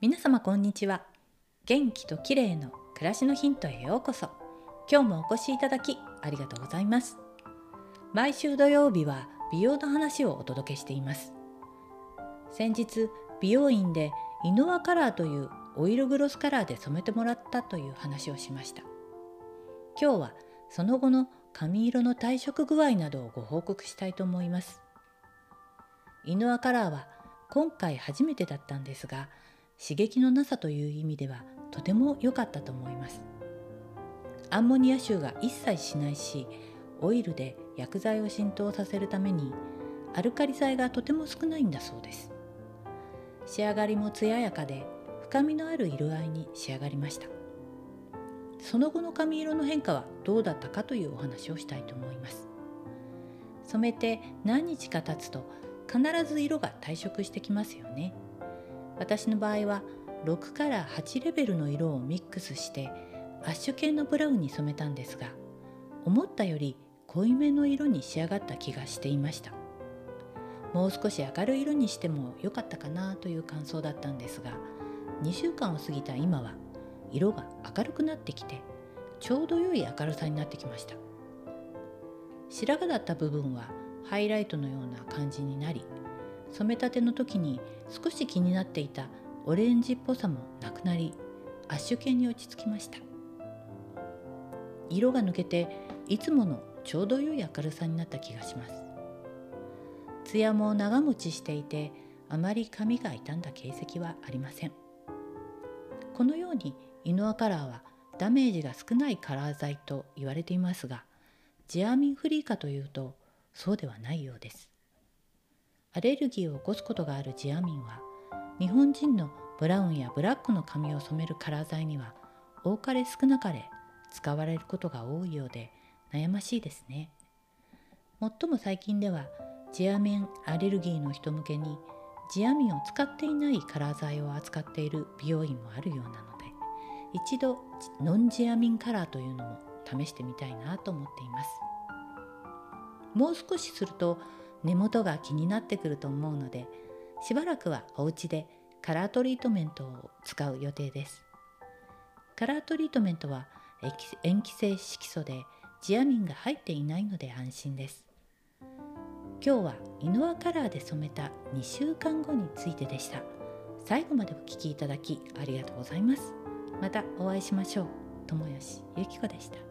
皆様こんにちは。元気と綺麗の暮らしのヒントへようこそ。今日もお越しいただきありがとうございます。毎週土曜日は美容の話をお届けしています。先日美容院でイノアカラーというオイルグロスカラーで染めてもらったという話をしました。今日はその後の髪色の退色具合などをご報告したいと思います。イノアカラーは今回初めてだったんですが刺激のなさという意味ではとても良かったと思います。アンモニア臭が一切しないしオイルで薬剤を浸透させるためにアルカリ剤がとても少ないんだそうです。仕上がりも艶やかで深みのある色合いに仕上がりました。その後の髪色の変化はどうだったかというお話をしたいと思います。染めて何日か経つと必ず色が退色してきますよね。私の場合は6から8レベルの色をミックスしてアッシュ系のブラウンに染めたんですが思ったより濃いめの色に仕上がった気がしていました。もう少し明るい色にしても良かったかなという感想だったんですが2週間を過ぎた今は色が明るくなってきてちょうど良い明るさになってきました。白髪だった部分はハイライトのような感じになり染めたての時に少し気になっていたオレンジっぽさもなくなりアッシュ系に落ち着きました。色が抜けていつものちょうど良い明るさになった気がします。艶も長持ちしていてあまり髪が傷んだ形跡はありません。このようにイノアカラーはダメージが少ないカラー剤と言われていますがジアミンフリーかというとそうではないようです。アレルギーを起こすことがあるジアミンは日本人のブラウンやブラックの髪を染めるカラー剤には多かれ少なかれ使われることが多いようで悩ましいですね。最も最近ではジアミンアレルギーの人向けにジアミンを使っていないカラー剤を扱っている美容院もあるようなので一度ノンジアミンカラーというのも試してみたいなと思っています。もう少しすると根元が気になってくると思うのでしばらくはお家でカラートリートメントを使う予定です。カラートリートメントは塩基性色素でジアミンが入っていないので安心です。今日はイノアカラーで染めた2週間後についてでした。最後までお聴きいただきありがとうございます。またお会いしましょう。友吉ゆき子でした。